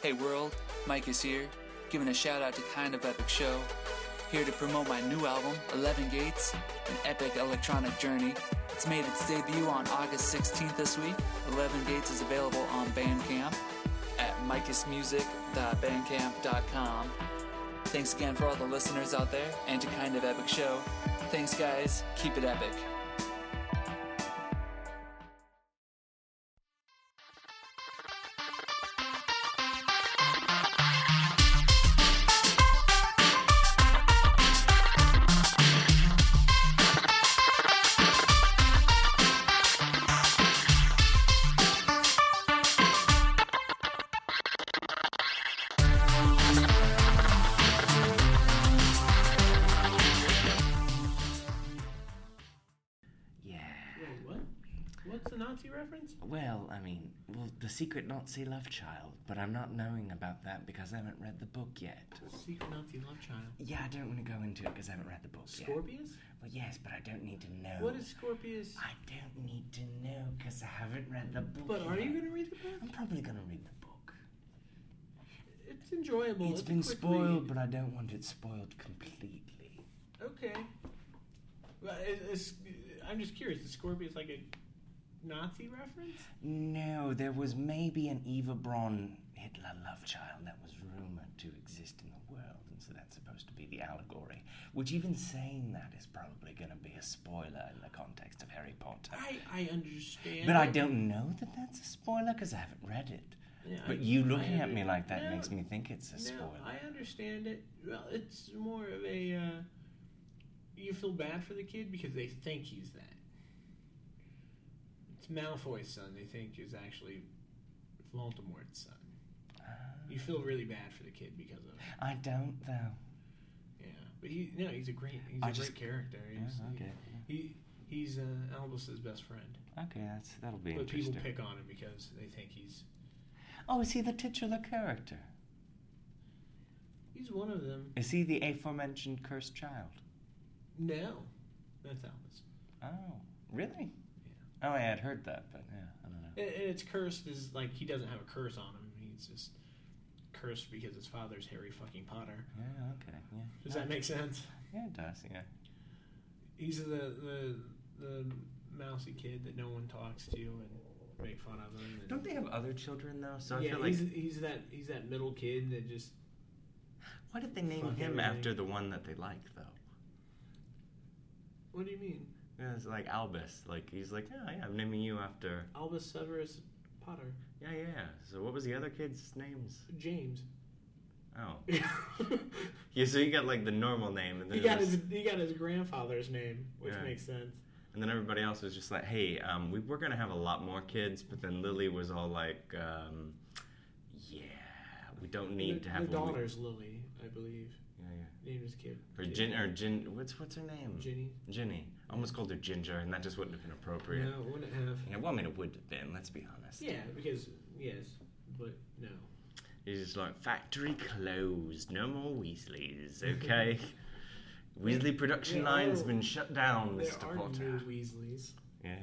Hey world, Mike is here, giving a shout out to Kind of Epic Show. Here to promote my new album, 11 Gates, an epic electronic journey. It's made its debut on August 16th this week. 11 Gates is available on Bandcamp at micusmusic.bandcamp.com. Thanks again for all the listeners out there and to Kind of Epic Show. Thanks, guys. Keep it epic. I'm not knowing about that because I haven't read the book yet. Secret Nazi love child. Yeah, I don't want to go into it because I haven't read the book yet. Scorpius? Well, yes, but I don't need to know. What is Scorpius? I don't need to know because I haven't read the book. But are you going to read the book? I'm probably gonna read the book. It's enjoyable. it's a been spoiled, read. but I don't want it spoiled completely. Okay. Well, it- it's, I'm just curious. Is Scorpius like a Nazi reference? No, there was maybe an Eva Braun Hitler love child that was rumored to exist in the world, and so that's supposed to be the allegory. Which, even saying that, is probably going to be a spoiler in the context of Harry Potter. I, I understand. But I don't know that that's a spoiler because I haven't read it. Yeah, But I- you looking at me like that No, makes me think it's a spoiler. I understand it. Well, it's more of a. Uh, you feel bad for the kid because they think he's that. Malfoy's son. They think is actually Voldemort's son. You feel really bad for the kid because of it. I don't, though. Yeah, but he no, he's a great he's a I great character. He's, Yeah, okay. He, he's uh, Albus's best friend. Okay, that's that'll be interesting. But people pick on him because they think he's Oh, is he the titular character? he's one of them. Is he the aforementioned cursed child? No, that's Albus. Oh, really? Oh, I had heard that, but yeah, I don't know. And and it's cursed is like he doesn't have a curse on him. He's just cursed because his father's Harry fucking Potter. Yeah, okay, yeah. Does that make sense? Yeah, it does. Yeah. He's the the the mousy kid that no one talks to and make fun of him. And Don't they have other children though? So I yeah, feel like he's, he's that he's that middle kid that just why did they name him everything. after the one that they like though? What do you mean? Yeah, it's like Albus. Like he's like, yeah, yeah, I'm naming you after. Albus Severus Potter. Yeah, yeah. yeah. So what was the other kid's names? James. Oh, yeah. So you got like the normal name, and then he got his he got his grandfather's name, which Yeah. makes sense. and then everybody else was just like, hey, um, we were gonna have a lot more kids, but then Lily was all like, um, yeah, we don't need the, to have the a- daughter's Lily, I believe. Named his kid. Or. Gin or Gin. What's what's her name? Ginny. Ginny. I almost called her Ginger, and that just wouldn't have been appropriate. No, it wouldn't have. Yeah, well, I mean, it would have been. Let's be honest. Yeah, because yes, but no. He's just like factory closed. No more Weasleys. Okay. Weasley production There line's are- been shut down, There Mr. are Potter. new Weasleys Yeah.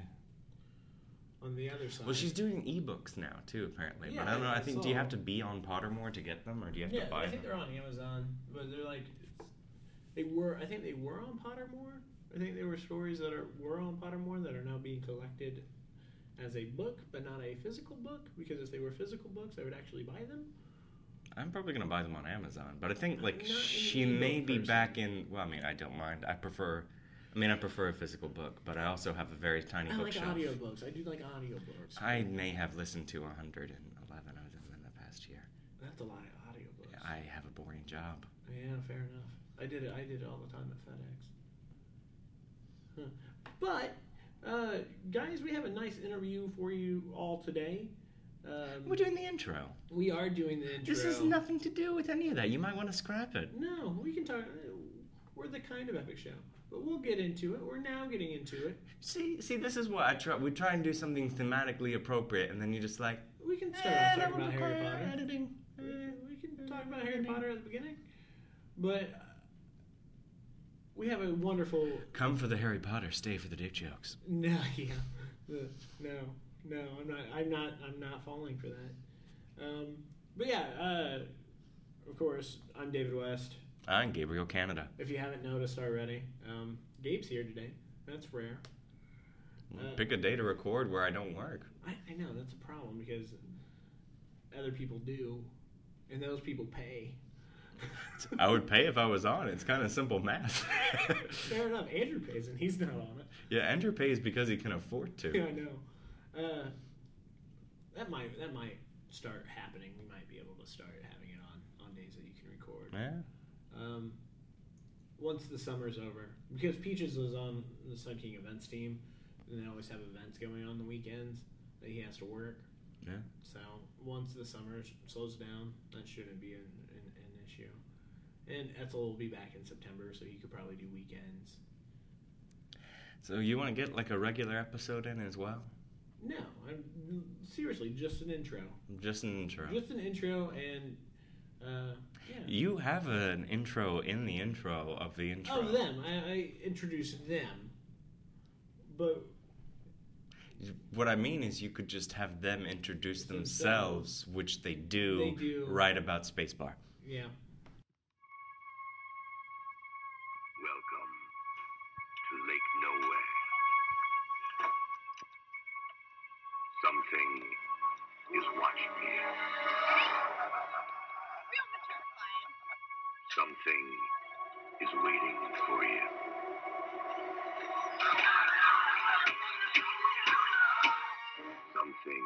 on the other side. Well, she's doing ebooks now too, apparently. Yeah, but I don't know. I I think do you have to be on Pottermore to get them, or do you have yeah, to buy them? I think them? they're on Amazon, but they're like they were. I think they were on Pottermore. I think there were stories that are were on Pottermore that are now being collected as a book, but not a physical book. Because if they were physical books, I would actually buy them. I'm probably gonna buy them on Amazon, but I think like I'm not an she may be person. back in. Well, I mean, I don't mind. I prefer. I mean, I prefer a physical book, but I also have a very tiny I like bookshelf. audiobooks. I do like audiobooks. I may have listened to 111 of them in the past year. That's a lot of audiobooks. I have a boring job. Yeah, fair enough. I did it. I did it all the time at FedEx. Huh. But, uh, guys, we have a nice interview for you all today. Um, We're doing the intro. we are doing the intro. This has nothing to do with any of that. You might want to scrap it. No, we can talk. We're the kind of epic show, but we'll get into it. We're now getting into it. See, see, this is what I try. We try and do something thematically appropriate, and then you're just like, We can start eh, talking about Harry Potter. editing. We, we can talk about Harry Potter at the beginning, but uh, we have a wonderful Come for the Harry Potter, stay for the dick jokes. No, yeah, no, no. I'm not. I'm not. I'm not falling for that. Um, But yeah, uh, of course, I'm David West. I'm Gabriel Canada. If you haven't noticed already, um, Gabe's here today. That's rare. Uh, Pick a day to record where I don't work. I, I know that's a problem because other people do, and those people pay. I would pay if I was on. It's kind of simple math. Fair enough. Andrew pays, and he's not on it. yeah, Andrew pays because he can afford to. Yeah, I know. Uh, that might that might start happening. We might be able to start having it on on days that you can record. Yeah. Um, once the summer's over, because Peaches was on the Sun King events team, and they always have events going on the weekends that he has to work. Yeah. So once the summer slows down, that shouldn't be an, an, an issue. And Etzel will be back in September, so he could probably do weekends. So you want to get like a regular episode in as well? No, I'm seriously just an intro, Just an intro. just an intro, and uh, yeah. You have an intro in the intro of the intro. Of them, I, I introduced them, but What I mean is, you could just have them introduce Themselves. themselves, which they do, They do. right about Spacebar. yeah. Something is watching you. Something is waiting for you. Something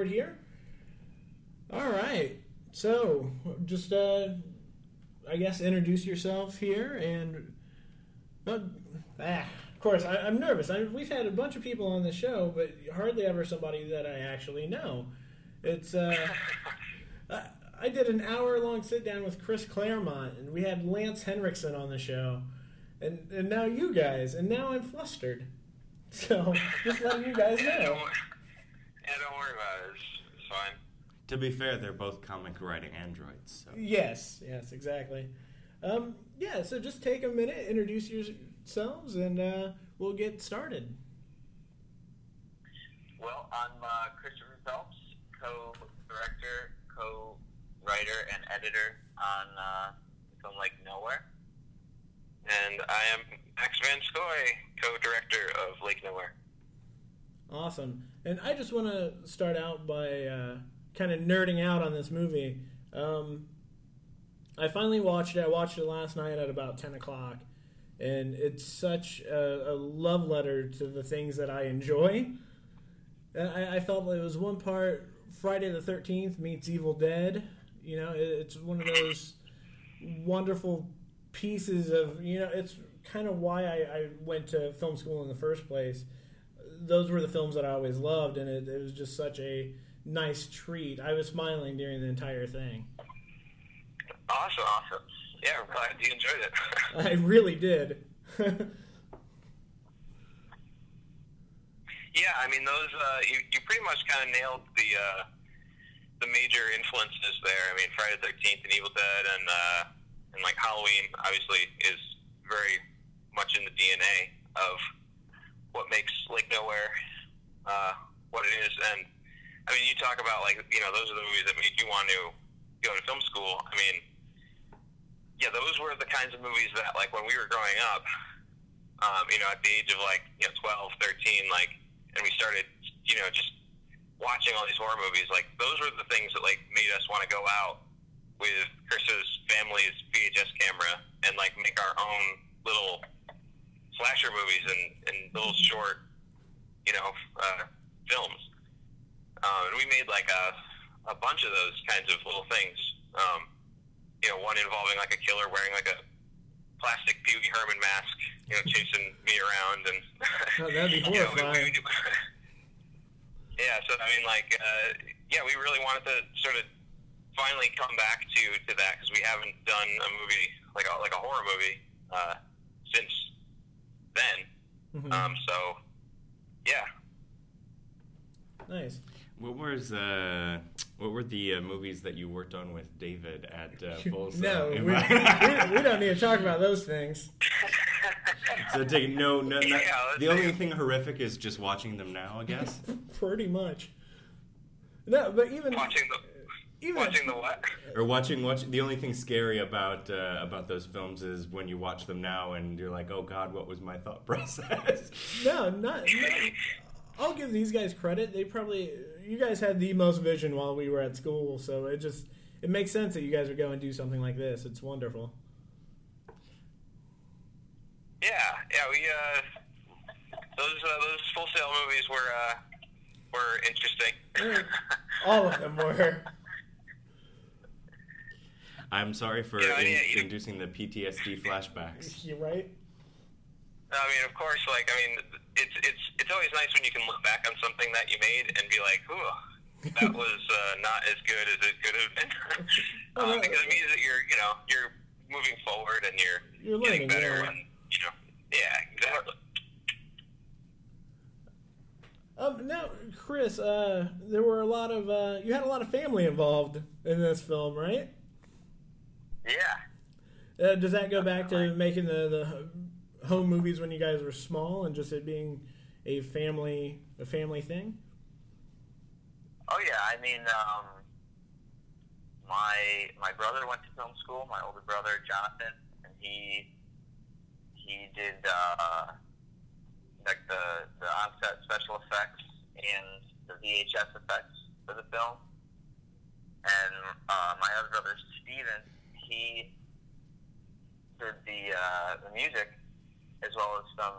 Forward here. All right. So, just uh, I guess introduce yourself here, and uh, ah, of course I, I'm nervous. I, we've had a bunch of people on the show, but hardly ever somebody that I actually know. It's uh, I, I did an hour long sit down with Chris Claremont, and we had Lance Henriksen on the show, and and now you guys, and now I'm flustered. So just letting you guys know. don't, wor- yeah, don't worry about it. It's, it's fine. To be fair, they're both comic writing androids. So. Yes, yes, exactly. Um, yeah, so just take a minute, introduce yourselves, and uh, we'll get started. Well, I'm uh, Christopher Phelps, co-director, co-writer, and editor on uh, Film Lake Nowhere. And I am Max Van Scoy, co-director of Lake Nowhere. Awesome. And I just want to start out by uh, kind of nerding out on this movie. Um, I finally watched it. I watched it last night at about 10 o'clock. And it's such a, a love letter to the things that I enjoy. I, I felt it was one part Friday the 13th meets Evil Dead. You know, it, it's one of those wonderful pieces of, you know, it's kind of why I, I went to film school in the first place those were the films that I always loved, and it, it was just such a nice treat. I was smiling during the entire thing. Awesome, awesome. Yeah, I'm glad you enjoyed it. I really did. Yeah, I mean those. Uh, you you pretty much kind of nailed the uh, the major influences there. I mean Friday the Thirteenth and Evil Dead and uh, and like Halloween obviously is very much in the DNA of what makes Lake Nowhere uh, what it is. And I mean you talk about like you know those are the movies that made you want to go to film school. I mean yeah, those were the kinds of movies that like when we were growing up. Um, you know, at the age of like, you know, 12, 13, like, and we started, you know, just watching all these horror movies, like those were the things that like made us want to go out with Chris's family's VHS camera and like make our own little slasher movies and, and little short, you know, uh, films. Um, and we made like a, a bunch of those kinds of little things. Um, you know, one involving like a killer wearing like a plastic Pee Wee Herman mask, you know, chasing me around and. Oh, that'd be you know, we- horrifying. we- yeah, so I mean, like, uh, yeah, we really wanted to sort of finally come back to to that because we haven't done a movie like a, like a horror movie uh, since then. Mhm. Um, so, yeah. nice. What was uh, what were the uh, movies that you worked on with David at uh, Full Sail? no, we, we, we don't need to talk about those things. so take no, no, no Yeah, let's the only see. thing horrific is just watching them now. I guess. Pretty much. No, but even Watching the even watching the what? or watching watch the only thing scary about uh, about those films is when you watch them now and you're like oh god what was my thought process No, not. No. I'll give these guys credit. They probably you guys had the most vision while we were at school, so it just it makes sense that you guys would go and do something like this. It's wonderful. Yeah, yeah. We uh, those uh, those Full Sail movies were uh, were interesting. All of them were. I'm sorry for Yeah, in- yeah, you- inducing the PTSD flashbacks You right? I mean, of course, like I mean, it's it's it's always nice when you can look back on something that you made and be like, "Ooh, that was uh, not as good as it could have been," no. because it means that you're you know you're moving forward and you're You're getting learning, better yeah. and you know yeah exactly. Um, now, Chris, uh, there were a lot of uh, you had a lot of family involved in this film, right? Yeah. Uh, does that go back to making the, the home movies when you guys were small and just it being a family a family thing? Oh yeah, I mean, um, my my brother went to film school. My older brother Jonathan, and he he did uh, like the the onset special effects and the VHS effects for the film. And uh, my other brother Steven, he did the uh, the music as well as some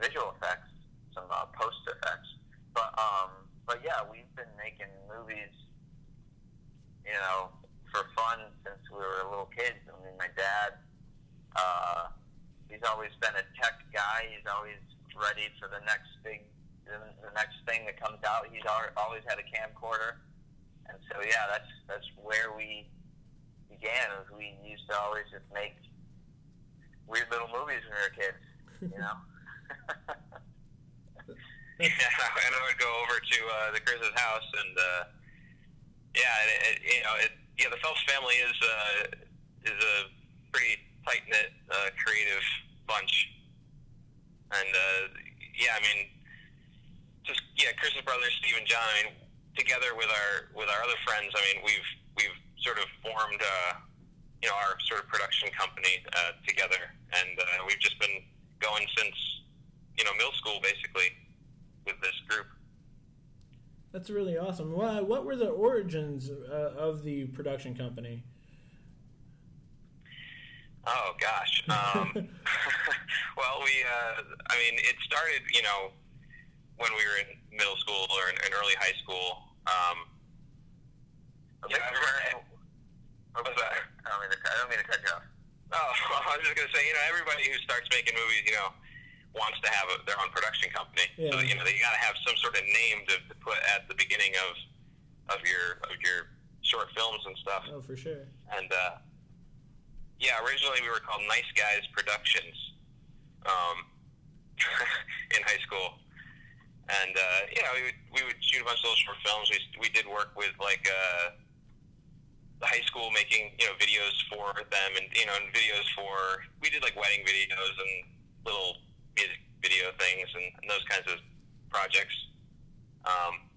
visual effects, some uh, post effects. But um, but yeah, we've been making movies, you know, for fun since we were little kids. I mean, my dad, uh, he's always been a tech guy. He's always ready for the next big, the, next thing that comes out. He's always had a camcorder, and so yeah, that's that's where we began. Was we used to always just make weird little movies when we were kids, you know. Yeah, and I would go over to uh, the Chris's house, and uh, yeah, it, it, you know, it, yeah, the Phelps family is uh, is a pretty tight knit, uh, creative bunch, and uh, yeah, I mean, just yeah, Chris's brothers, Steve and John. I mean, together with our with our other friends, I mean, we've we've sort of formed, uh, you know, our sort of production company uh, together, and uh, we've just been going since you know middle school, basically with this group. That's really awesome. What, what were the origins uh, of the production company? Oh gosh. Um, well, we. Uh, I mean, it started. You know, when we were in middle school or in, in early high school. Um, yeah, I remember. What was that? I don't mean to, I don't mean to cut you off. Oh, I was just gonna say. You know, everybody who starts making movies, you know, wants to have a, their own production company. Yeah. So you know, they got to have some sort of name to, to put at the beginning of of your of your short films and stuff. Oh, for sure. And uh, yeah, originally we were called Nice Guys Productions um, in high school, and uh, you know we would we would shoot a bunch of little short films. We we did work with like uh, high school making you know videos for them, and you know and videos for we did like wedding videos and little music video things and, and those kinds of projects. Um,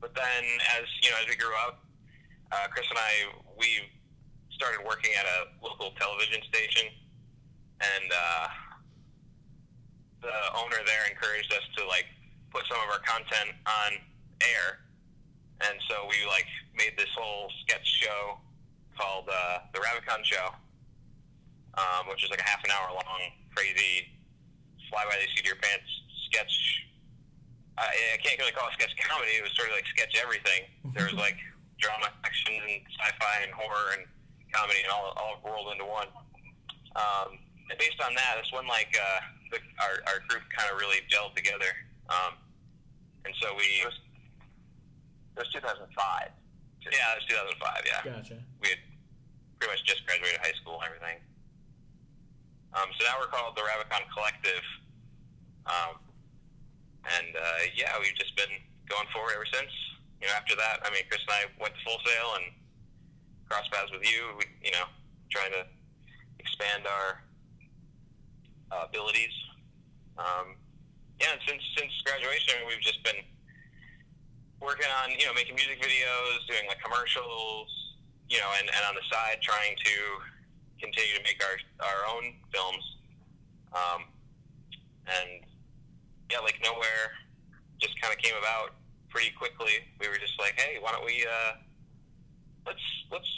but then as you know as we grew up, uh, Chris and I we started working at a local television station, and uh, the owner there encouraged us to like put some of our content on air, and so we like made this whole sketch show called uh, the Rabicon Show, um, which is like a half an hour long, crazy, fly by the seat of your pants sketch. I, I can't really call it sketch comedy. It was sort of like sketch everything. There was like drama, action, and sci-fi, and horror, and comedy, and all all rolled into one. Um, and based on that, that's when like uh, the, our our group kind of really gelled together. Um, and so we, It was, was 2005. yeah, it was 2005. Yeah, Gotcha. we had pretty much just graduated high school and everything. Um, so now we're called the Rabicon Collective. Um, and uh, yeah, we've just been going forward ever since. You know, after that, I mean, Chris and I went to Full Sail and crossed paths with you. We, you know, trying to expand our uh, abilities. Um, yeah, and since since graduation, we've just been working on you know making music videos, doing like commercials, you know, and, and on the side trying to continue to make our our own films. Um, and yeah, Lake Nowhere just kind of came about pretty quickly. We were just like, hey, why don't we uh, let's let's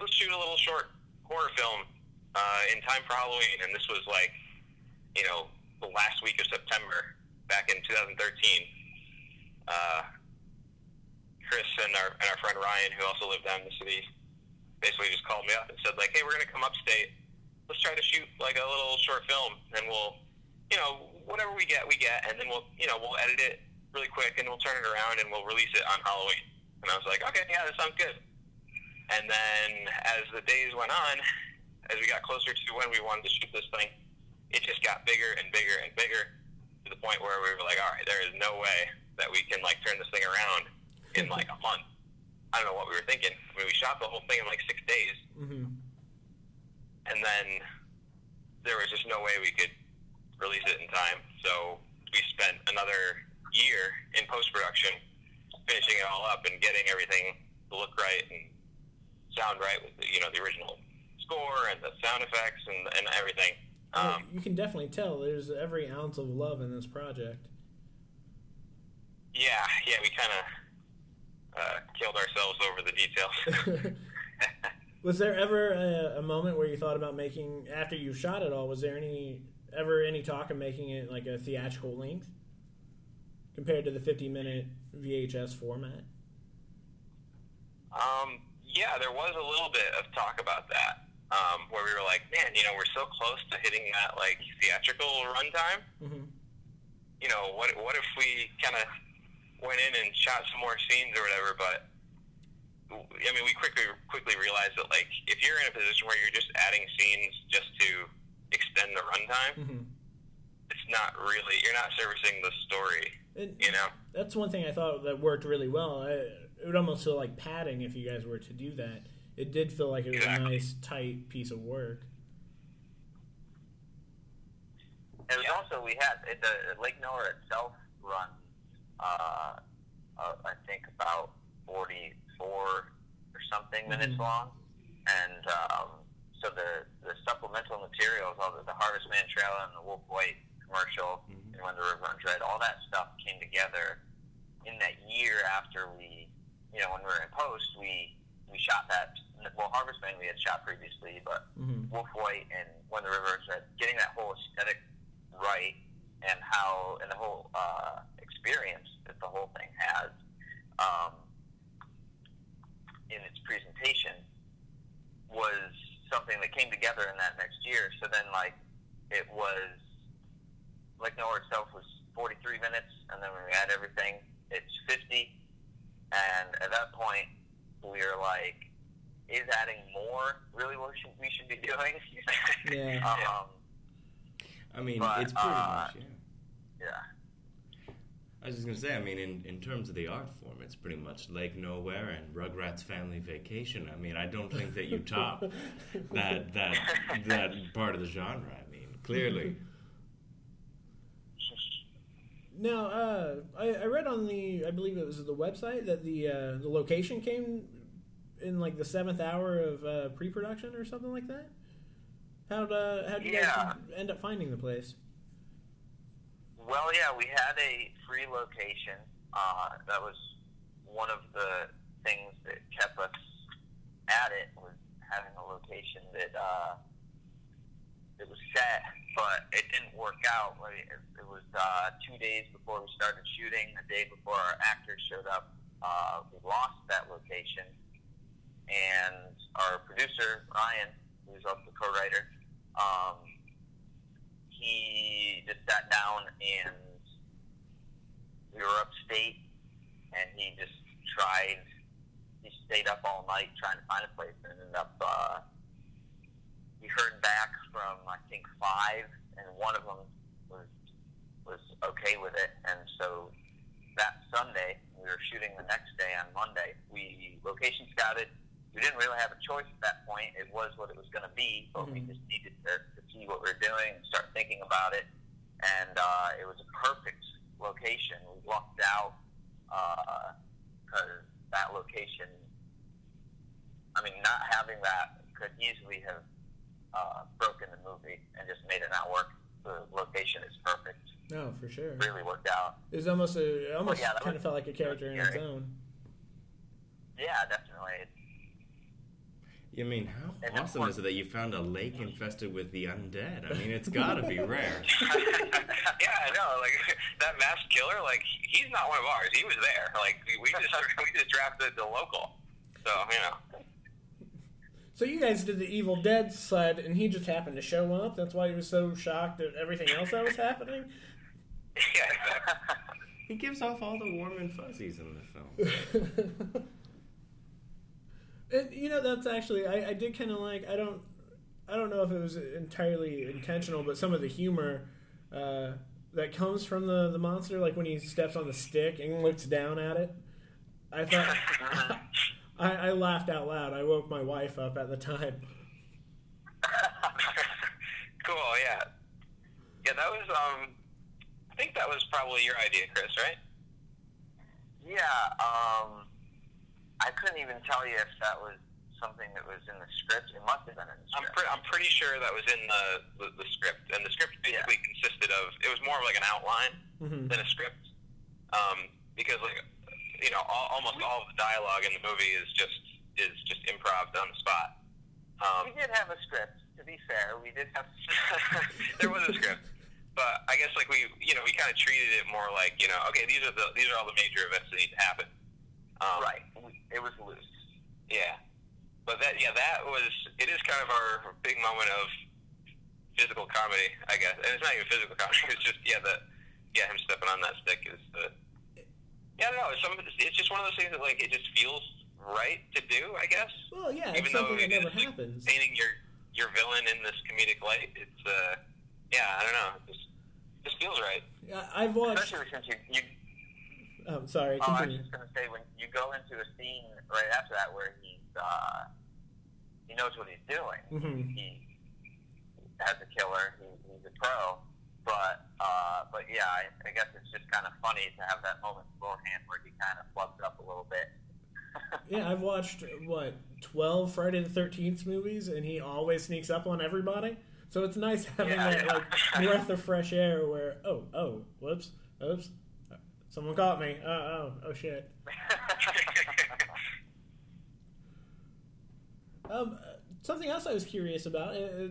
let's shoot a little short horror film uh, in time for Halloween, and this was like you know the last week of September back in 2013. Uh, Chris and our and our friend Ryan, who also lived down in the city, basically just called me up and said like, "Hey, we're gonna come upstate. Let's try to shoot like a little short film, and we'll, you know, whatever we get, we get, and then we'll, you know, we'll edit it really quick, and we'll turn it around, and we'll release it on Halloween." And I was like, "Okay, yeah, that sounds good." And then as the days went on, as we got closer to when we wanted to shoot this thing, it just got bigger and bigger and bigger to the point where we were like, all right, there is no way that we can like turn this thing around in like a month. I don't know what we were thinking. I mean, we shot the whole thing in like six days, Mm-hmm. and then there was just no way we could release it in time. So we spent another year in post production, finishing it all up and getting everything to look right and sound right with the, you know the original score and the sound effects and, and everything. Um, you can definitely tell there's every ounce of love in this project. yeah, yeah, we kind of uh, killed ourselves over the details. was there ever a, a moment where you thought about making after you shot it all? Was there any ever any talk of making it like a theatrical length compared to the 50 minute VHS format? Um, yeah, there was a little bit of talk about that, um, where we were like, man, you know, we're so close to hitting that like theatrical runtime. Mm-hmm. You know, what what if we kind of went in and shot some more scenes or whatever? But I mean, we quickly quickly realized that like if you're in a position where you're just adding scenes just to extend the runtime, Mm-hmm. it's not really you're not servicing the story. And You know. that's one thing I thought that worked really well. I, it would almost feel like padding if you guys were to do that. It did feel like it was a nice, tight piece of work. It was Yeah. also we had the Lake Nowhere itself runs, uh, uh, I think about forty four or something minutes Mhm. long, and um, so the the supplemental materials, all the, the Harvest Man trailer and the Wolf White commercial, Mhm. and When the River Runs Red, all that stuff came together in that year after we, you know, when we were in post, we we shot that. Well, Harvest Man we had shot previously, but Mm-hmm. Wolf White and When the River Red, getting that whole aesthetic right and how and the whole uh, experience that the whole thing has um, in its presentation was something that came together in that next year. So then, like, it was Lake Nowhere itself was 43 minutes, and then when we add everything, it's 50. And at that point, we were like, is adding more really what we should, be doing? Yeah. um, I mean, But, it's pretty uh, much, yeah. yeah. I was just gonna say, I mean, in, in terms of the art form, it's pretty much Lake Nowhere and Rugrats Family Vacation. I mean, I don't think that you top that that that part of the genre. I mean, clearly. Now, uh, I, I read on the, I believe it was the website that the uh, the location came in like the seventh hour of uh, pre-production or something like that. How'd uh, how'd you Yeah. guys end up finding the place? Well, yeah, we had a free location. Uh, that was one of the things that kept us at it was having a location that uh, it was set, but it didn't work out. Like, It, it was uh, two days before we started shooting. The day before our actors showed up, uh, we lost that location, and our producer Ryan, who's also the co-writer, um, he just sat down and we were upstate and he just tried he stayed up all night trying to find a place and ended up uh, we heard back from I think five, and one of them was was okay with it, and so that Sunday we were shooting the next day on Monday. We location scouted. We didn't really have a choice at that point. It was what it was going to be, but we Mhm. just needed to, to see what we were doing and start thinking about it. And uh, it was a perfect location. We lucked out because that location. I mean, not having that could easily have uh, broken the movie and just made it not work. The location is perfect. No, for sure. Really worked out. It was almost a, it almost yeah, kind was- of felt like a character in its own. Yeah, definitely. I mean, how And awesome is it that you found a lake infested with the undead? I mean, it's got to be rare. yeah, I know. Like that mass killer, like he's not one of ours. He was there. Like we just we just drafted the local. So you know. So you guys did the Evil Dead sled, and he just happened to show up. That's why he was so shocked at everything else that was happening. Yeah. He gives off all the warm and fuzzies in the film. And you know, that's actually I, I did kind of like. I don't, I don't know if it was entirely intentional, but some of the humor uh, that comes from the the monster, like when he steps on the stick and looks down at it. I thought I, I laughed out loud. I woke my wife up at the time. cool. Yeah. Yeah, that was. Um, I think that was probably your idea, Chris. Right? Yeah, um, I couldn't even tell you if that was something that was in the script. It must have been in the I'm, script. pre- I'm pretty sure that was in the, the the script, and the script basically consisted of. It was more of like an outline Mhm. than a script, um, because like you know, all, almost all of the dialogue in the movie is just is just improv on the spot. Um, we did have a script. To be fair, we did have. there was a script, but I guess like we, you know, we kind of treated it more like, you know, okay, these are the these are all the major events that need to happen. Um, right. It was loose. Yeah, but that yeah, that was it is kind of our big moment of physical comedy, I guess, and it's not even physical comedy. It's just yeah, the yeah him stepping on that stick is the yeah, I don't know. It's some of it's it's just one of those things that like it just feels right to do, I guess. Well, yeah, it's Even though something that it never happens. painting your your villain in this comedic light, it's uh yeah, I don't know, it just just feels right. I- I've watched. Especially since you. you I'm sorry. oh, I was just gonna say when you go into a scene right after that where he's uh, he knows what he's doing. Mhm. He has a killer. He, he's a pro. But uh, but yeah, I, I guess it's just kind of funny to have that moment beforehand where he kind of plugs up a little bit. Yeah, I've watched what twelve Friday the Thirteenth movies, and he always sneaks up on everybody. So it's nice having Yeah, that yeah. like breath of fresh air. Where oh oh whoops oops, someone caught me. Oh oh oh shit. Um, uh, something else I was curious about. Uh,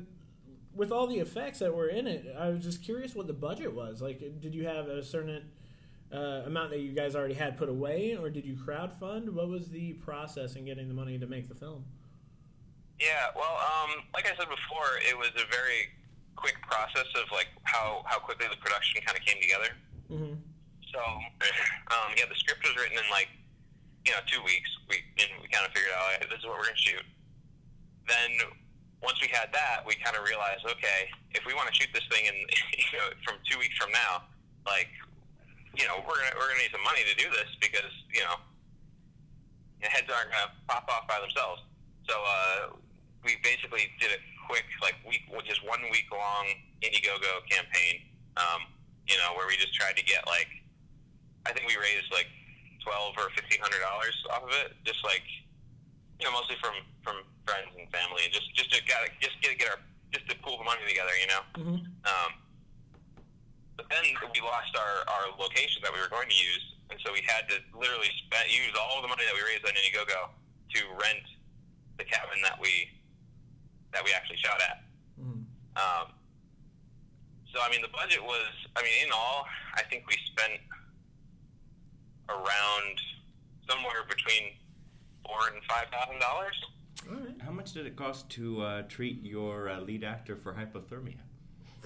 with all the effects that were in it, I was just curious what the budget was. Like, did you have a certain uh, amount that you guys already had put away, or did you crowdfund? What was the process in getting the money to make the film? Yeah, well, um, like I said before, it was a very quick process of like how how quickly the production kind of came together. Mm-hmm. So, um, yeah, the script was written in like you know two weeks. We and we kind of figured out hey, this is what we're gonna shoot. Then once we had that, we kind of realized, okay, if we want to shoot this thing in you know from two weeks from now, like you know we're gonna we're gonna need some money to do this because you know heads aren't gonna pop off by themselves. So uh, we basically did a quick like week, just one week long Indiegogo campaign. Um, you know, where we just tried to get like, I think we raised like twelve or fifteen hundred dollars off of it, just like, you know, mostly from from friends and family, and just just to got just get get our just to pool the money together, you know. Mm-hmm. Um, but then we lost our, our location that we were going to use, and so we had to literally spend, use all the money that we raised on Indiegogo to rent the cabin that we that we actually shot at. Mm-hmm. Um, so I mean, the budget was, I mean, in all, I think we spent around somewhere between four and five thousand dollars. All right. How much did it cost to uh, treat your uh, lead actor for hypothermia?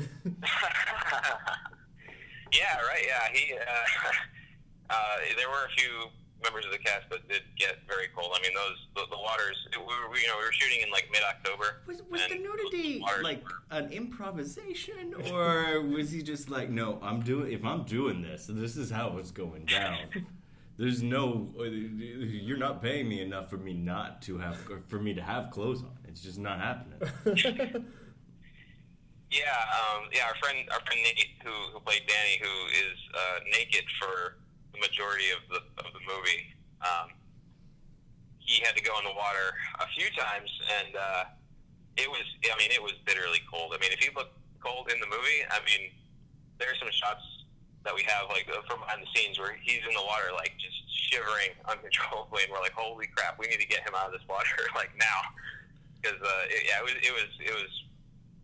yeah, right. Yeah, he. Uh, uh, there were a few members of the cast that did get very cold. I mean, those the, the waters. It, we were, we, you know, we were shooting in like mid October. Was, was the nudity waters like were- an improvisation, or was he just like, no, I'm doing if I'm doing this, this is how it's going down. There's no, you're not paying me enough for me not to have, for me to have clothes on. It's just not happening. Yeah, um, yeah. Our friend, our friend Nate, who who played Danny, who is uh, naked for the majority of the of the movie. Um, he had to go in the water a few times, and uh, it was. I mean, it was bitterly cold. I mean, if you look cold in the movie, I mean, there are some shots that we have like uh, from behind the scenes where he's in the water, like just shivering uncontrollably, and we're like, "Holy crap, we need to get him out of this water like now." Because uh, it, yeah, it was it was it was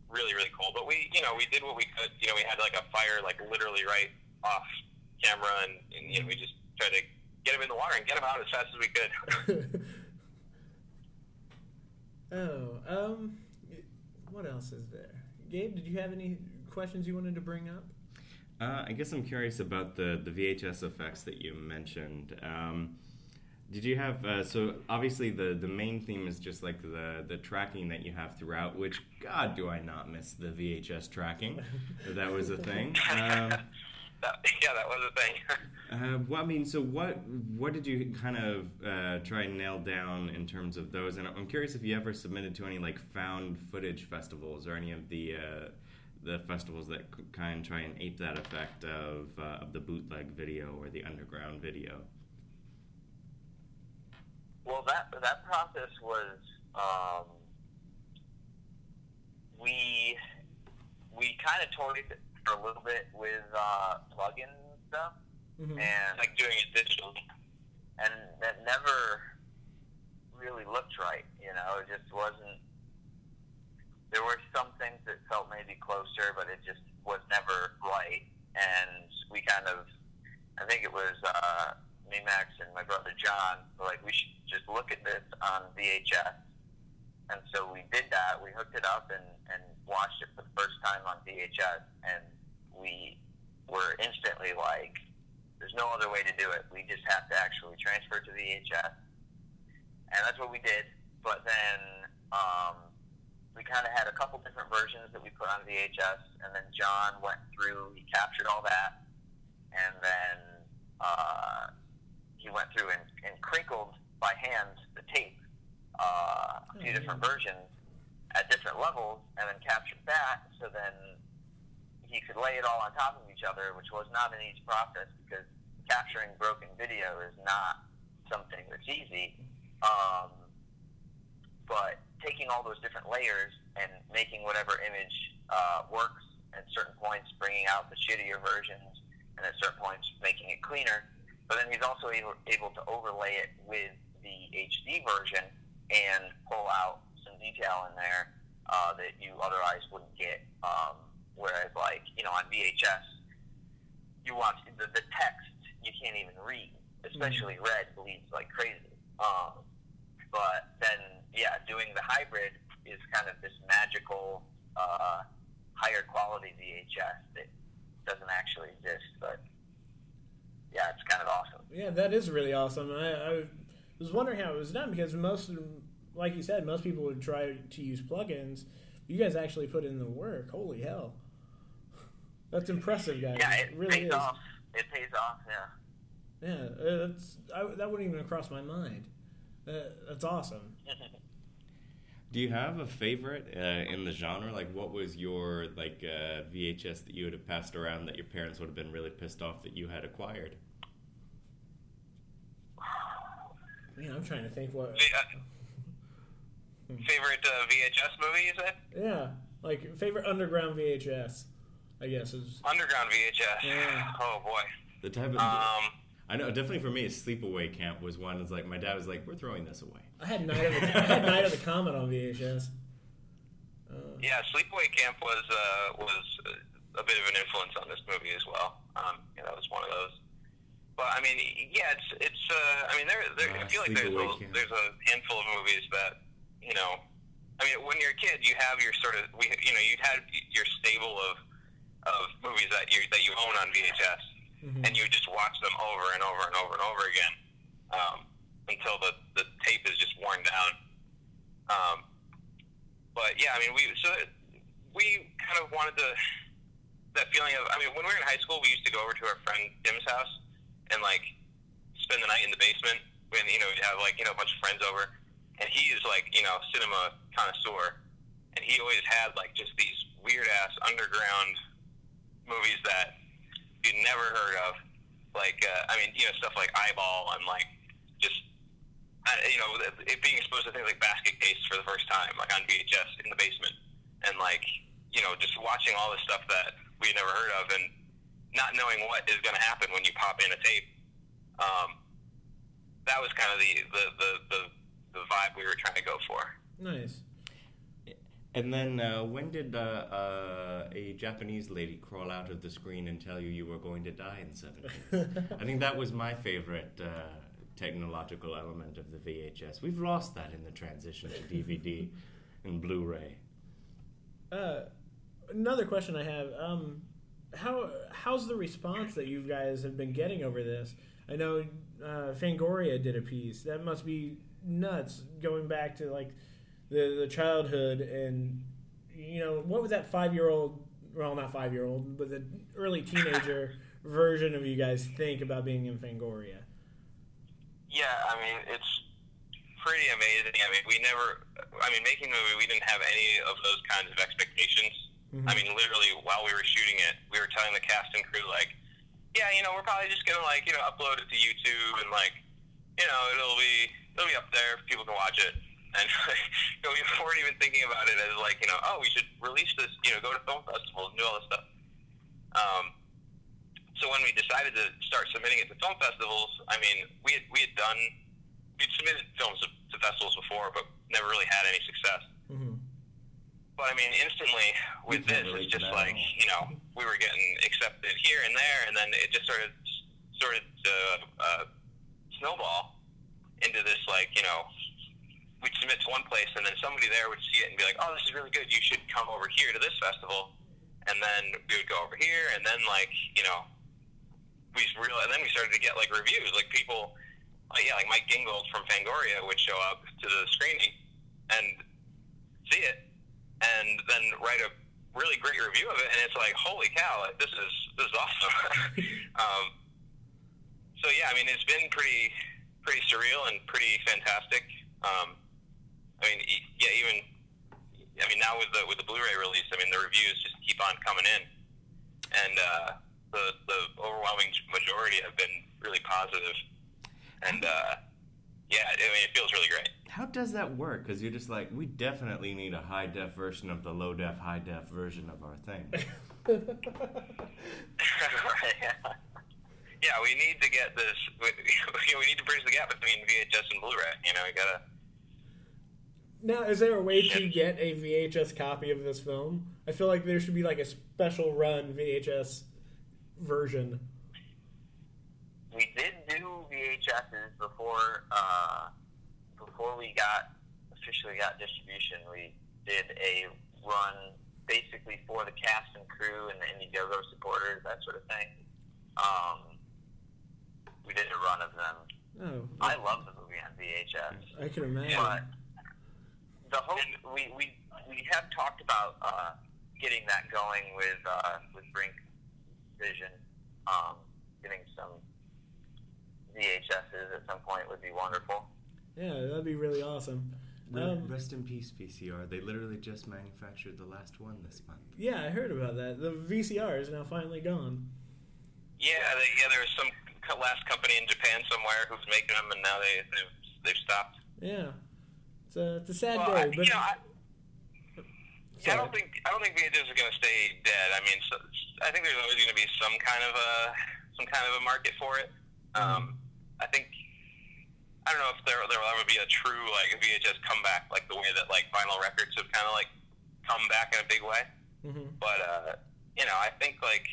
really really cold. But we you know we did what we could. You know, we had like a fire like literally right off camera, and, and you know we just tried to get him in the water and get him out as fast as we could. oh, um, what else is there? Gabe, did you have any questions you wanted to bring up? Uh, I guess I'm curious about the, the VHS effects that you mentioned. Um, did you have uh, so obviously the, the main theme is just like the the tracking that you have throughout, which God do I not miss the VHS tracking. that was a thing. Um, that, yeah, that was a thing. uh, well, I mean, so what what did you kind of uh, try and nail down in terms of those? And I'm curious if you ever submitted to any like found footage festivals or any of the uh, the festivals that kind of try and ape that effect of uh, of the bootleg video or the underground video. Well, that that process was um, we we kind of toyed for a little bit with uh, plugin stuff, Mhm. and like doing it digitally. and that never really looked right. You know, it just wasn't. There were some things that felt maybe closer, but it just was never right. And we kind of, I think it was uh, me, Max, and my brother John. Were like, we should just look at this on VHS. And so we did that. We hooked it up and, and watched it for the first time on VHS, and we were instantly like, there's no other way to do it. We just have to actually transfer to VHS. And that's what we did. But then um, we kind of had a couple different versions that we put on VHS. And then John went through, he captured all that. And then uh, he went through and, and crinkled by hand the tape, uh, a few Oh, different versions at different levels, and then captured that. So then he could lay it all on top of each other, which was not an easy process because capturing broken video is not something that's easy. Um, but taking all those different layers and making whatever image uh, works at certain points, bringing out the shittier versions, and at certain points making it cleaner. But then he's also able, able to overlay it with the HD version and pull out some detail in there uh, that you otherwise wouldn't get. Um, whereas, like you know, on VHS, you watch the, the text you can't even read, especially red bleeds like crazy. Um, but then, yeah, doing the hybrid is kind of this magical, uh, higher quality VHS that doesn't actually exist. But yeah, it's kind of awesome. Yeah, that is really awesome. I, I was wondering how it was done because most, like you said, most people would try to use plugins. You guys actually put in the work. Holy hell, that's impressive, guys. Yeah, it really pays is. off. It pays off. Yeah. Yeah, uh, that's I, that wouldn't even cross my mind. Uh, that's awesome. Do you have a favorite uh, in the genre? Like, what was your like uh, VHS that you would have passed around that your parents would have been really pissed off that you had acquired? Man, I'm trying to think what. Uh, favorite uh, VHS movie? You said Yeah, like favorite underground VHS. I guess is Underground VHS. Yeah. Oh boy. The type of Um, I know definitely for me, Sleepaway Camp was one. It's like my dad was like, "We're throwing this away." I had Night of the I had Night of the Comet on VHS. Uh, Yeah, Sleepaway Camp was uh, was a bit of an influence on this movie as well. Um, yeah, that was one of those. But I mean, yeah, it's it's. Uh, I mean, there, there I Ah, feel like there's a, Camp. there's a handful of movies that you know. I mean, when you're a kid, you have your sort of we you know you had your stable of of movies that you that you own on VHS, mhm. and you just watch them over and over and over and over again. um, until the the tape is just worn down. Um, but yeah, I mean, we so we kind of wanted to that feeling of. I mean, when we were in high school, we used to go over to our friend Tim's house and like spend the night in the basement. When you know we'd have like you know a bunch of friends over, and he is like you know cinema connoisseur, and he always had like just these weird ass underground movies that you'd never heard of. Like uh, I mean, you know stuff like Eyeball and like just you know it being exposed to things like Basket Case for the first time, like on VHS in the basement, and like you know just watching all this stuff that we had never heard of, and not knowing what is going to happen when you pop in a tape. Um, that was kind of the the, the the the vibe we were trying to go for. Nice. And then, uh, when did uh, uh, a Japanese lady crawl out of the screen and tell you you were going to die in seven minutes? I think that was my favorite uh, technological element of the VHS. We've lost that in the transition to DVD and Blu-ray. Uh, another question I have: um, how how's the response that you guys have been getting over this? I know uh, Fangoria did a piece. That must be nuts. Going back to like the the childhood and you know what was that five year old? Well, not five year old, but the early teenager version of you guys think about being in Fangoria. Yeah, I mean it's pretty amazing. I mean we never. I mean making the movie, we didn't have any of those kinds of expectations. Mhm. I mean literally while we were shooting it, we were telling the cast and crew like, yeah, you know we're probably just gonna like you know upload it to YouTube and like you know it'll be it'll be up there, people can watch it. And you know, we weren't even thinking about it as like, you know, oh, we should release this, you know, go to film festivals and do all this stuff. Um, so when we decided to start submitting it to film festivals, I mean, we had we had done we'd submitted films to, to festivals before, but never really had any success. Mm-hmm. But I mean, instantly with this, relate it's just that like you know, we were getting accepted here and there, and then it just started started to uh, snowball into this like you know, we'd submit to one place, and then somebody there would see it and be like, "Oh, this is really good. You should come over here to this festival." And then we would go over here, and then like you know, we real, and then we started to get like reviews, like people, like, yeah, like Mike Gingold from Fangoria would show up to the screening and see it, and then write a really great review of it, and it's like, holy cow, this is this is awesome. um, so yeah, I mean, it's been pretty pretty surreal and pretty fantastic. Um, I mean, yeah, even I mean now with the with the Blu-ray release, I mean the reviews just keep on coming in, and uh, the the overwhelming majority have been really positive, and uh, yeah, I mean it feels really great. How does that work? Because you're just like, we definitely need a high def version of the low def, high def version of our thing. yeah, we need to get this. We, we need to bridge the gap between VHS and Blu-ray. You know, we gotta. Now, is there a way to get a VHS copy of this film? I feel like there should be like a special run VHS version. we did do VHSs before uh, before we got officially got distribution. We did a run basically for the cast and crew and the Indiegogo supporters, that sort of thing. Um, we did a run of them. Oh, I love the movie on VHS. I can imagine. But the hope we, we we have talked about uh, getting that going with uh, with Brink Vision, um, getting some VHSs at some point would be wonderful. Yeah, that'd be really awesome. Um, Rest in peace, VCR. They literally just manufactured the last one this month. yeah, I heard about that. The VCR is now finally gone. Yeah, they, yeah. There was some co- last company in Japan somewhere who's making them, and now they they've, they've stopped. Yeah, it's a, it's a sad Well, I, day, but you know, I, yeah, I don't think I don't think VHS is going to stay dead. I mean, so, I think there's always going to be some kind of a some kind of a market for it. Um, I think I don't know if there there will ever be a true like VHS comeback, like the way that like vinyl records have kind of like come back in a big way. Mhm. But uh, you know, I think like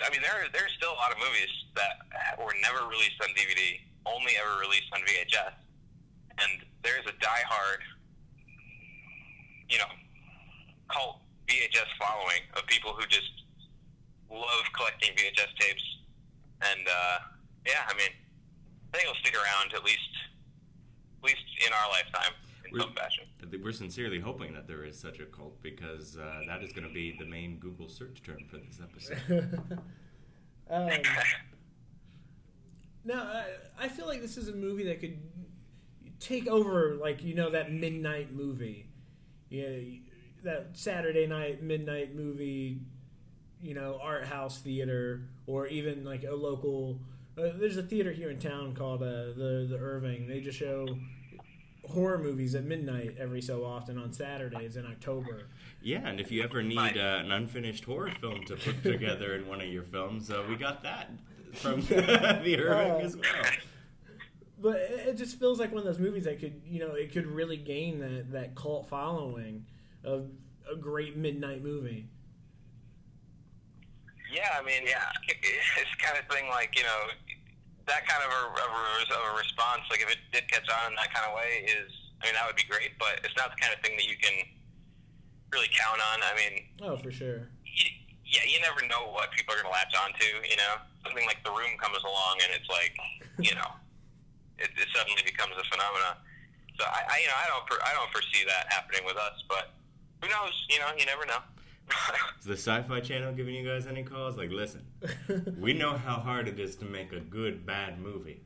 I mean, there there's still a lot of movies that were never released on DVD, only ever released on VHS, and there's a diehard, you know, cult VHS following of people who just love collecting VHS tapes, and uh, yeah, I mean, I think it'll stick around at least, at least in our lifetime in We're- some fashion. We're sincerely hoping that there is such a cult because uh, that is going to be the main Google search term for this episode. um, now, I, I feel like this is a movie that could take over, like you know, that midnight movie, yeah, that Saturday night midnight movie, you know, art house theater, or even like a local. Uh, there's a theater here in town called uh, the the Irving. They just show horror movies at midnight every so often on Saturdays in October. Yeah, and if you ever need uh, an unfinished horror film to put together in one of your films, uh, we got that from the Irving Oh. as well. But it it just feels like one of those movies that could, you know, it could really gain that, that cult following of a great midnight movie. Yeah, I mean, yeah, it's kind of thing like you know that kind of a, of a, of a response. Like if it did catch on in that kind of way, is I mean that would be great, but it's not the kind of thing that you can really count on. I mean, Oh, for sure. y yeah, you never know what people are going to latch onto. You know, something like The Room comes along, and it's like, you know, it, it suddenly becomes a phenomenon. So I, I, you know, I don't, I don't foresee that happening with us, but who knows? You know, you never know. Is the Sci-Fi Channel giving you guys any calls? Like, listen, we know how hard it is to make a good bad movie.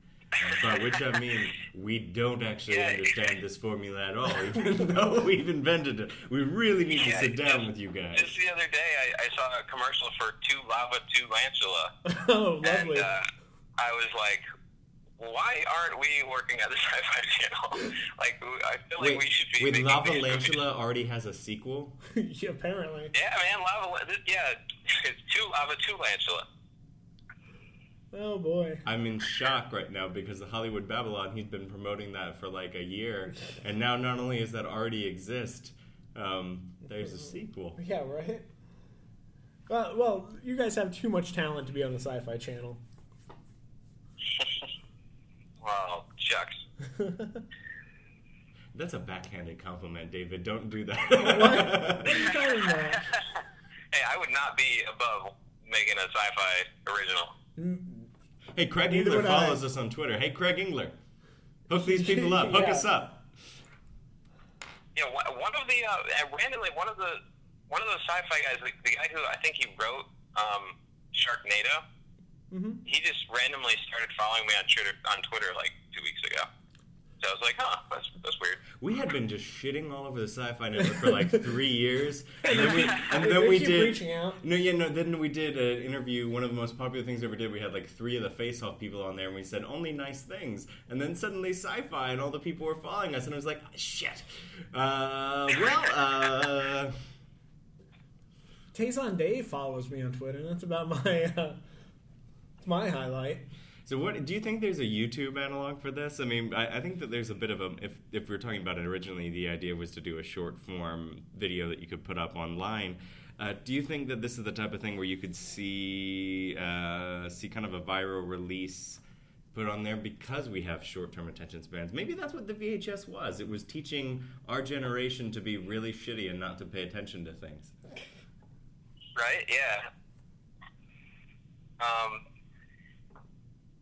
By which I mean, we don't actually Yeah. understand this formula at all, even though we've invented it. We really need to sit down just- with you guys. Just the other day, I, I saw a commercial for Two Lava, Two Lantula, oh, and lovely. uh, I was like, "Why aren't we working at the Sci-Fi Channel? like, I feel like Wait, we should be." wait, making Lava. Lantula already has a sequel? yeah, apparently. Yeah, man, Lava. La- this- Yeah, it's Two Lava, Two Lantula. Oh, boy. I'm in shock right now because the Hollywood Babylon, he's been promoting that for like a year. And now not only is that already exist, um, there's a sequel. Yeah, right? Well, well, you guys have too much talent to be on the Sci Fi Channel. Well, shucks. That's a backhanded compliment, David. Don't do that. what are you talking about? Hey, I would not be above making a sci-fi original. Mm, hey, Craig Neither Engler would I. follows us on Twitter. Hey, Craig Engler. Hook these people up. Hook Yeah. us up. Yeah, one one of the uh, randomly one of the one of the sci-fi guys, the, the guy who I think he wrote um, Sharknado, hmm he just randomly started following me on Twitter on Twitter like two weeks ago. So I was like, huh, that's that's weird. We had been just shitting all over the Sci-Fi Network for like three years, and then we, and then we did. reaching out. No, yeah, no. Then we did an interview. One of the most popular things we ever did. We had like three of the Face Off people on there, and we said only nice things. And then suddenly Sci-Fi and all the people were following us, and I was like, shit. Uh, well, uh, Tazon Dave follows me on Twitter. and That's about my uh, my highlight. so what do you think? There's a YouTube analog for this? I mean, I, I think that there's a bit of a. If if we are talking about it originally, the idea was to do a short form video that you could put up online. Uh, do you think that this is the type of thing where you could see uh, see kind of a viral release put on there because we have short term attention spans? Maybe that's what the VHS was. It was teaching our generation to be really shitty and not to pay attention to things. Right? Yeah. Um.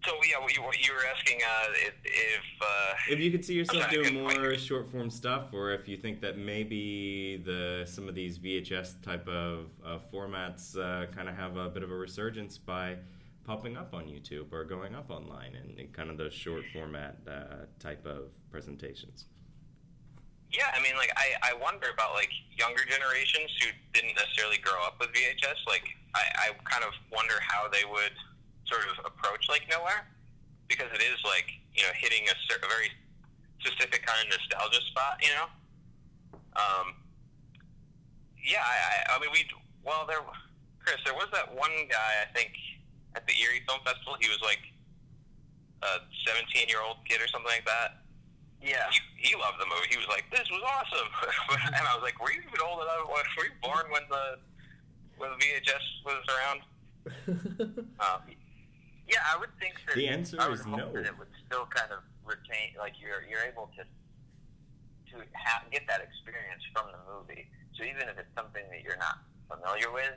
So yeah, what you, what you were asking uh, if, if uh, If you could see yourself doing more short form stuff, or if you think that maybe the some of these VHS type of uh, formats uh, kind of have a bit of a resurgence by popping up on YouTube or going up online and, in kind of those short format uh, type of presentations. Yeah, I mean, like I, I wonder about like younger generations who didn't necessarily grow up with VHS. Like I, I kind of wonder how they would sort of approach like nowhere because it is like you know hitting a, cer- a very specific kind of nostalgia spot. You know. Um. Yeah, I, I, I mean, we well there, Chris. There was that one guy I think at the Erie Film Festival. He was like a 17 year old kid or something like that Yeah. he, he loved the movie. He was like, "This was awesome," and I was like, "Were you even old enough? Were you born when the when the VHS was around?" Um, Yeah, I would think that. The answer I would is hope no. That it would still kind of retain, like you're you're able to to ha- get that experience from the movie. So even if it's something that you're not familiar with,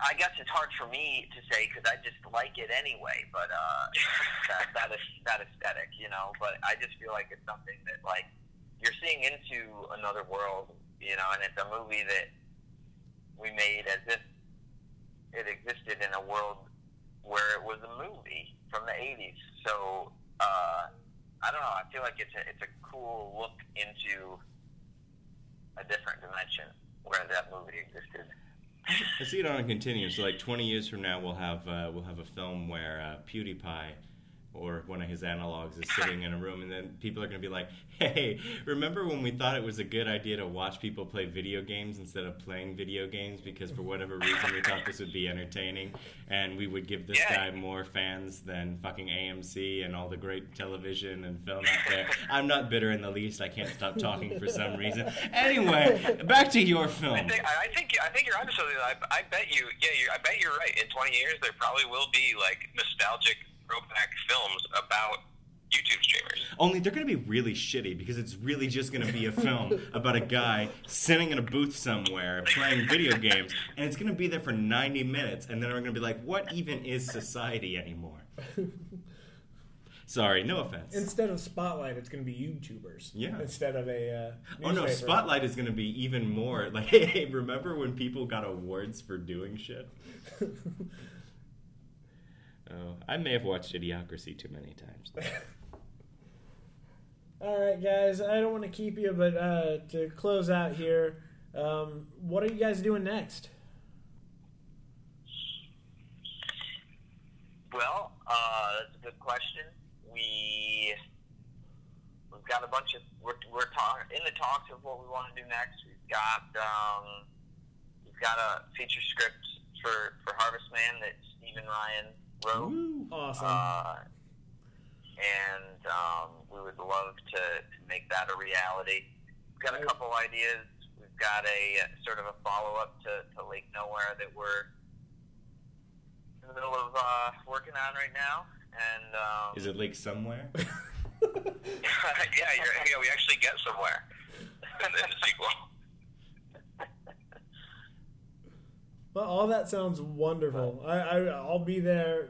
I guess it's hard for me to say because I just like it anyway. But uh, that that is that aesthetic, you know. But I just feel like it's something that like you're seeing into another world, you know, and it's a movie that we made as if it existed in a world where it was a movie from the '80s. So uh, I don't know. I feel like it's a it's a cool look into a different dimension where that movie existed. I see it on a continuum. So, like 20 years from now, we'll have uh, we'll have a film where uh, PewDiePie or one of his analogs is sitting in a room, and then people are going to be like, "Hey, remember when we thought it was a good idea to watch people play video games instead of playing video games because for whatever reason we thought this would be entertaining, and we would give this Yeah. guy more fans than fucking AMC and all the great television and film out there." I'm not bitter in the least. I can't stop talking for some reason. Anyway, back to your film. I think I think I think you're something. I, I bet you, yeah, I bet you're right. In 20 years, there probably will be like nostalgic throwback films about YouTube streamers. Only they're going to be really shitty because it's really just going to be a film about a guy sitting in a booth somewhere playing video games, and it's going to be there for 90 minutes, and then we're going to be like, what even is society anymore? Sorry, no offense. Instead of Spotlight, it's going to be YouTubers. Yeah. Instead of a. Uh, Oh no. Spotlight is going to be even more like, hey, remember when people got awards for doing shit? Oh, I may have watched Idiocracy too many times. All right, guys. I don't want to keep you, but uh, to close out here, um, what are you guys doing next? Well, uh, that's a good question. We we've got a bunch of we're we're talk, in the talks of what we want to do next. We've got um, we've got a feature script for for Harvest Man that Stephen Ryan Awesome. Uh, and um, we would love to, to make that a reality. We've got a couple ideas. We've got a sort of a follow up to, to Lake Nowhere that we're in the middle of uh, working on right now. And um, Is it Lake somewhere? yeah, you're, yeah, we actually get somewhere in the sequel. Well, all that sounds wonderful. I, I I'll be there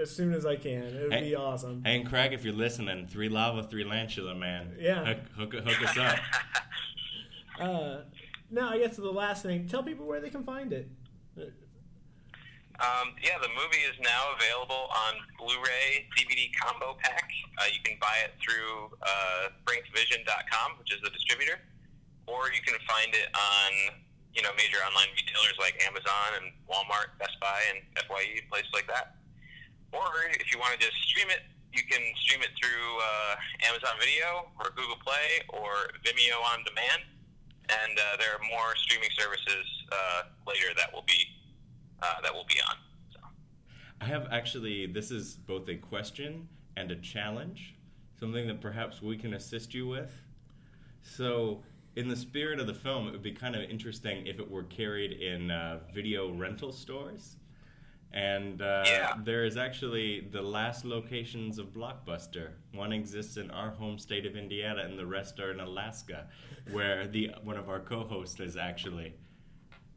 as soon as I can. It would Hey- be awesome. Hey, and Craig, if you're listening, three lava, three lantula, man. Yeah. Hook, hook, hook us up. Uh, now, I guess the last thing. Tell people where they can find it. Um, yeah, the movie is now available on Blu-ray DVD combo pack. Uh, you can buy it through uh, BrinksVision.com, which is the distributor, or you can find it on you know major online retailers like Amazon and Walmart, Best Buy, and Fye, places like that. Or if you want to just stream it, you can stream it through uh, Amazon Video or Google Play or Vimeo on demand. And uh, there are more streaming services uh, later that will be uh, that will be on. So. I have actually, this is both a question and a challenge, something that perhaps we can assist you with. So, in the spirit of the film, it would be kind of interesting if it were carried in uh, video rental stores. And uh, Yeah. there is actually the last locations of Blockbuster. One exists in our home state of Indiana, and the rest are in Alaska, where the one of our co-hosts is actually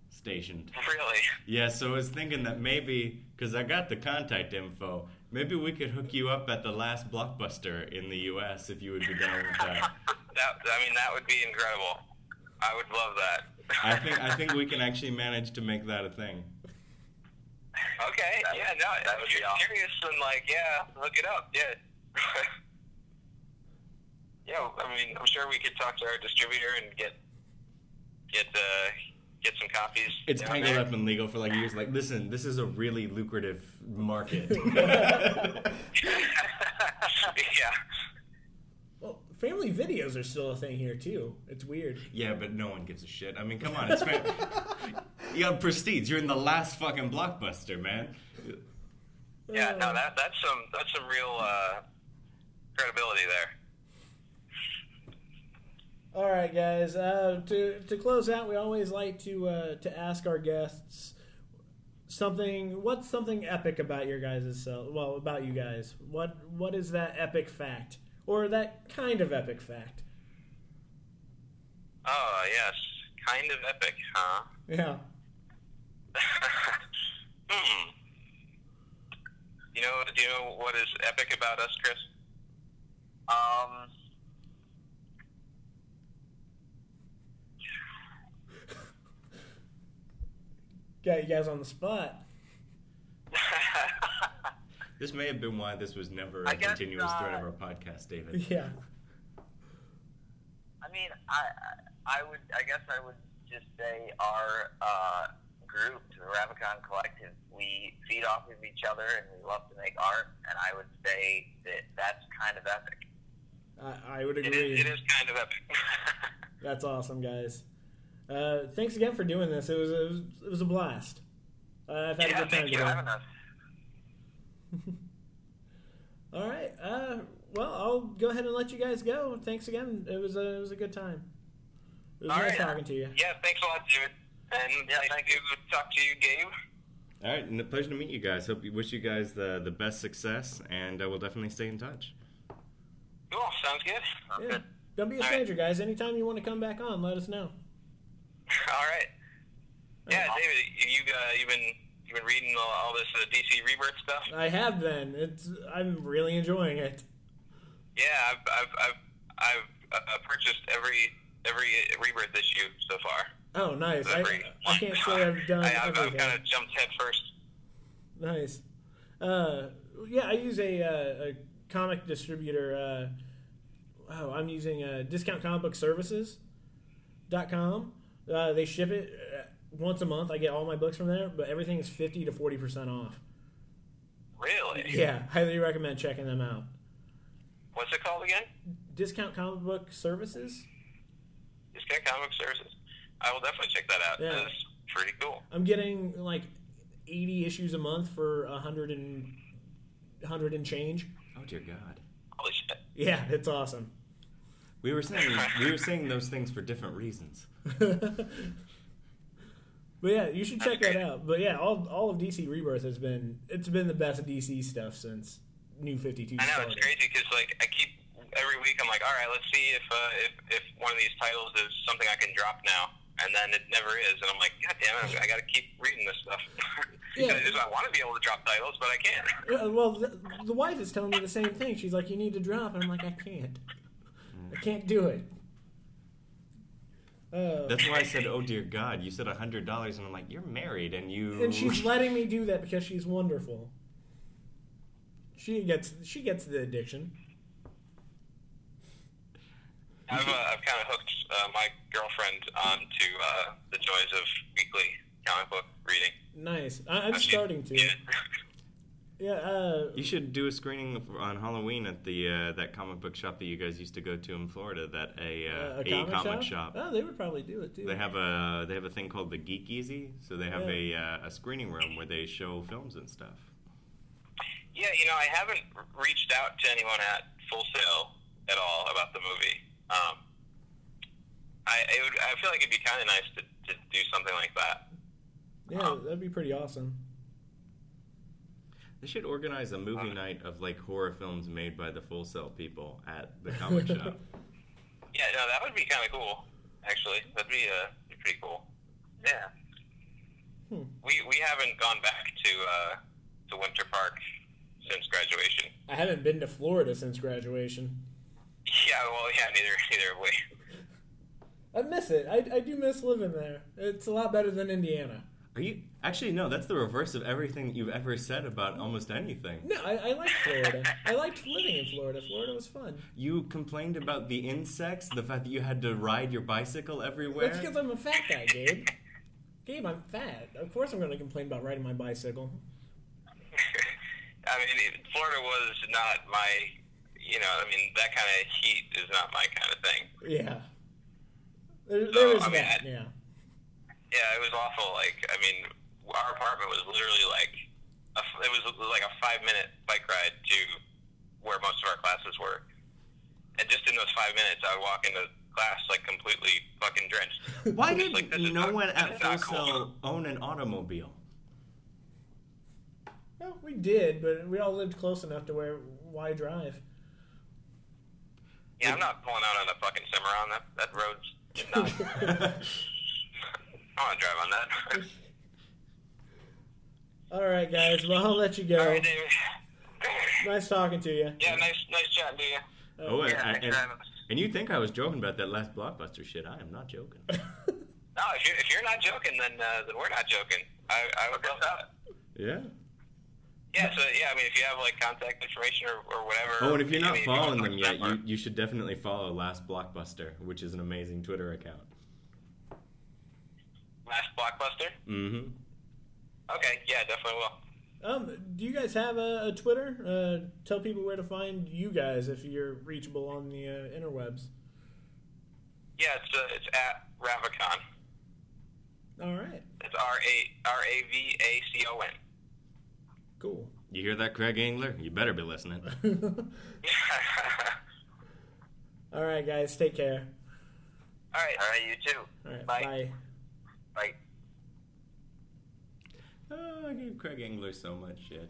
stationed. Really? Yeah, so I was thinking that maybe, because I got the contact info, maybe we could hook you up at the last blockbuster in the U.S. if you would be down with that. That I mean, that would be incredible. I would love that. I think I think we can actually manage to make that a thing. Okay. That yeah. would- No. that if would you're be awesome. serious and like, yeah, look it up. Yeah. yeah. I mean, I'm sure we could talk to our distributor and get get uh, get some copies. It's down tangled there. up in legal for like years. Like, listen, this is a really lucrative market. yeah. Well, family videos are still a thing here too. It's weird. yeah, but no one gives a shit. I mean, come on, it's fan- you have prestige. You're in the last fucking blockbuster, man. Yeah. No. That that's some that's some real uh, credibility there. All right, guys. Uh, to to close out, we always like to uh, to ask our guests something. What's something epic about your guys' self? Well, about you guys. What what is that epic fact, or that kind of epic fact? Oh yes, kind of epic, huh? Yeah. Hmm. You know, do you know what is epic about us, Chris? Um, Got you guys on the spot. This may have been why this was never a I guess, continuous thread of our podcast, David. Yeah. I mean, I I would I guess I would just say our uh, group, the Ravacon Collective, we feed off of each other and we love to make art, and I would say that that's kind of epic. I, I would agree. is, it is kind of epic. That's awesome, guys. Uh, thanks again for doing this. It was it was, it was a blast. Uh, I've had a good time thank you today. for having us. All right. Uh, well, I'll go ahead and let you guys go. Thanks again. It was a it was a good time. It was All nice right. talking to you. Yeah, thanks a lot, David. And Yeah, nice thank to talk to you, Gabe. All right, and a pleasure to meet you guys. Hope you wish you guys the the best success, and uh, we'll definitely stay in touch. Cool, sounds good. Sounds Yeah. good. Don't be a All right. stranger, guys. Anytime you want to come back on, let us know. All right. Yeah, David, you uh, you've been you've been reading all, all this uh, DC Rebirth stuff. I have been. It's I'm really enjoying it. Yeah, I've I've I've, I've uh, purchased every every Rebirth issue so far. Oh, nice. I, I can't say I've done I, I've, I've kind of jumped head first. Nice. Uh, yeah, I use a, uh, a comic distributor. Uh, oh, I'm using uh, discountcomicbookservices.com. Uh, they ship it uh, once a month. I get all my books from there, but everything is 50 to 40% off. Really? Yeah, highly recommend checking them out. What's it called again? Discount Comic Book Services. Discount Comic Book Services. I will definitely check that out. Yeah. That's pretty cool. I'm getting like 80 issues a month for a hundred and hundred and change. Oh dear God. Holy shit. Yeah, it's awesome. We were saying we were saying those things for different reasons. but yeah, you should check that out. But yeah, all all of DC Rebirth has been it's been the best DC stuff since New Fifty Two I know started. it's crazy because like I keep every week I'm like, all right, let's see if uh, if if one of these titles is something I can drop now, and then it never is, and I'm like, god damn it, I got to keep reading this stuff. Yeah. I want to be able to drop titles, but I can't. Yeah, well, the, the wife is telling me the same thing. She's like, "You need to drop," and I'm like, "I can't. I can't do it." Uh, That's why I said, "Oh dear God." You said a hundred dollars, and I'm like, "You're married, and you." and she's letting me do that because she's wonderful. She gets she gets the addiction. I've uh, I've kind of hooked uh, my girlfriend onto uh, the joys of weekly comic book reading. Nice. I, I'm Uh, she- starting to. Yeah. Yeah. Uh, You should do a screening on Halloween at the uh, that comic book shop that you guys used to go to in Florida. That a uh, a comic, shop? Oh, they would probably do it too. They have a they have a thing called the Geek Easy, so they have a uh, a screening room where they show films and stuff. Yeah, you know, I haven't reached out to anyone at Full Sail at all about the movie. Um, I it would, I feel like it'd be kind of nice to, to do something like that. yeah, that'd be pretty awesome. They should organize a movie night of like horror films made by the Full Sail people at the comic shop. Yeah, no, that would be kind of cool. Actually, that'd be uh, pretty cool. Yeah. Hmm. We we haven't gone back to uh, to Winter Park since graduation. I haven't been to Florida since graduation. Yeah, well, yeah, neither neither have we. I miss it. I, I do miss living there. It's a lot better than Indiana. Are you actually no? That's the reverse of everything you've ever said about almost anything. No, I, I like Florida. I liked living in Florida. Florida was fun. You complained about the insects, the fact that you had to ride your bicycle everywhere. That's because I'm a fat guy, Gabe. Gabe, I'm fat. Of course I'm going to complain about riding my bicycle. I mean, it, Florida was not my, you know, I mean, that kind of heat is not my kind of thing. Yeah. There, there is I mean, that, I- yeah. Yeah, it was awful. Like, I mean, our apartment was literally like, a, it was like a five minute bike ride to where most of our classes were. And just in those five minutes, I would walk into class like completely fucking drenched. Why did like, this is no not- one this at is Full cool. Sail own an automobile? Well, we did, but we all lived close enough to where why drive? Yeah, I'm not pulling out on a fucking Semoran. That that road's not. I want to drive on that. All right, guys. Well, I'll let you go. All right, David. Nice talking to you. Yeah, nice, nice chatting to you. Oh, and, Yeah, and, and, for having us. and you think I was joking about that last blockbuster shit? I am not joking. No, if you're, if you're not joking, then uh, then we're not joking. I, I would love that. yeah. Yeah, so yeah, I mean, if you have like contact information or, or whatever. Oh, and if you're not mean, you following talk them yet, you, you should definitely follow Last Blockbuster, which is an amazing Twitter account. last blockbuster. Mm-hmm. Okay, yeah, definitely will. Um, do you guys have a, a Twitter? Uh, tell people where to find you guys if you're reachable on the uh, interwebs. Yeah, it's uh, it's at Ravacon. All right, It's R A R A V A C O N. cool. You hear that, Craig Engler? You better be listening. All right, guys, take care. All right. All right, you too. All right, Bye. bye. Bye. Oh, I gave Craig Engler so much shit.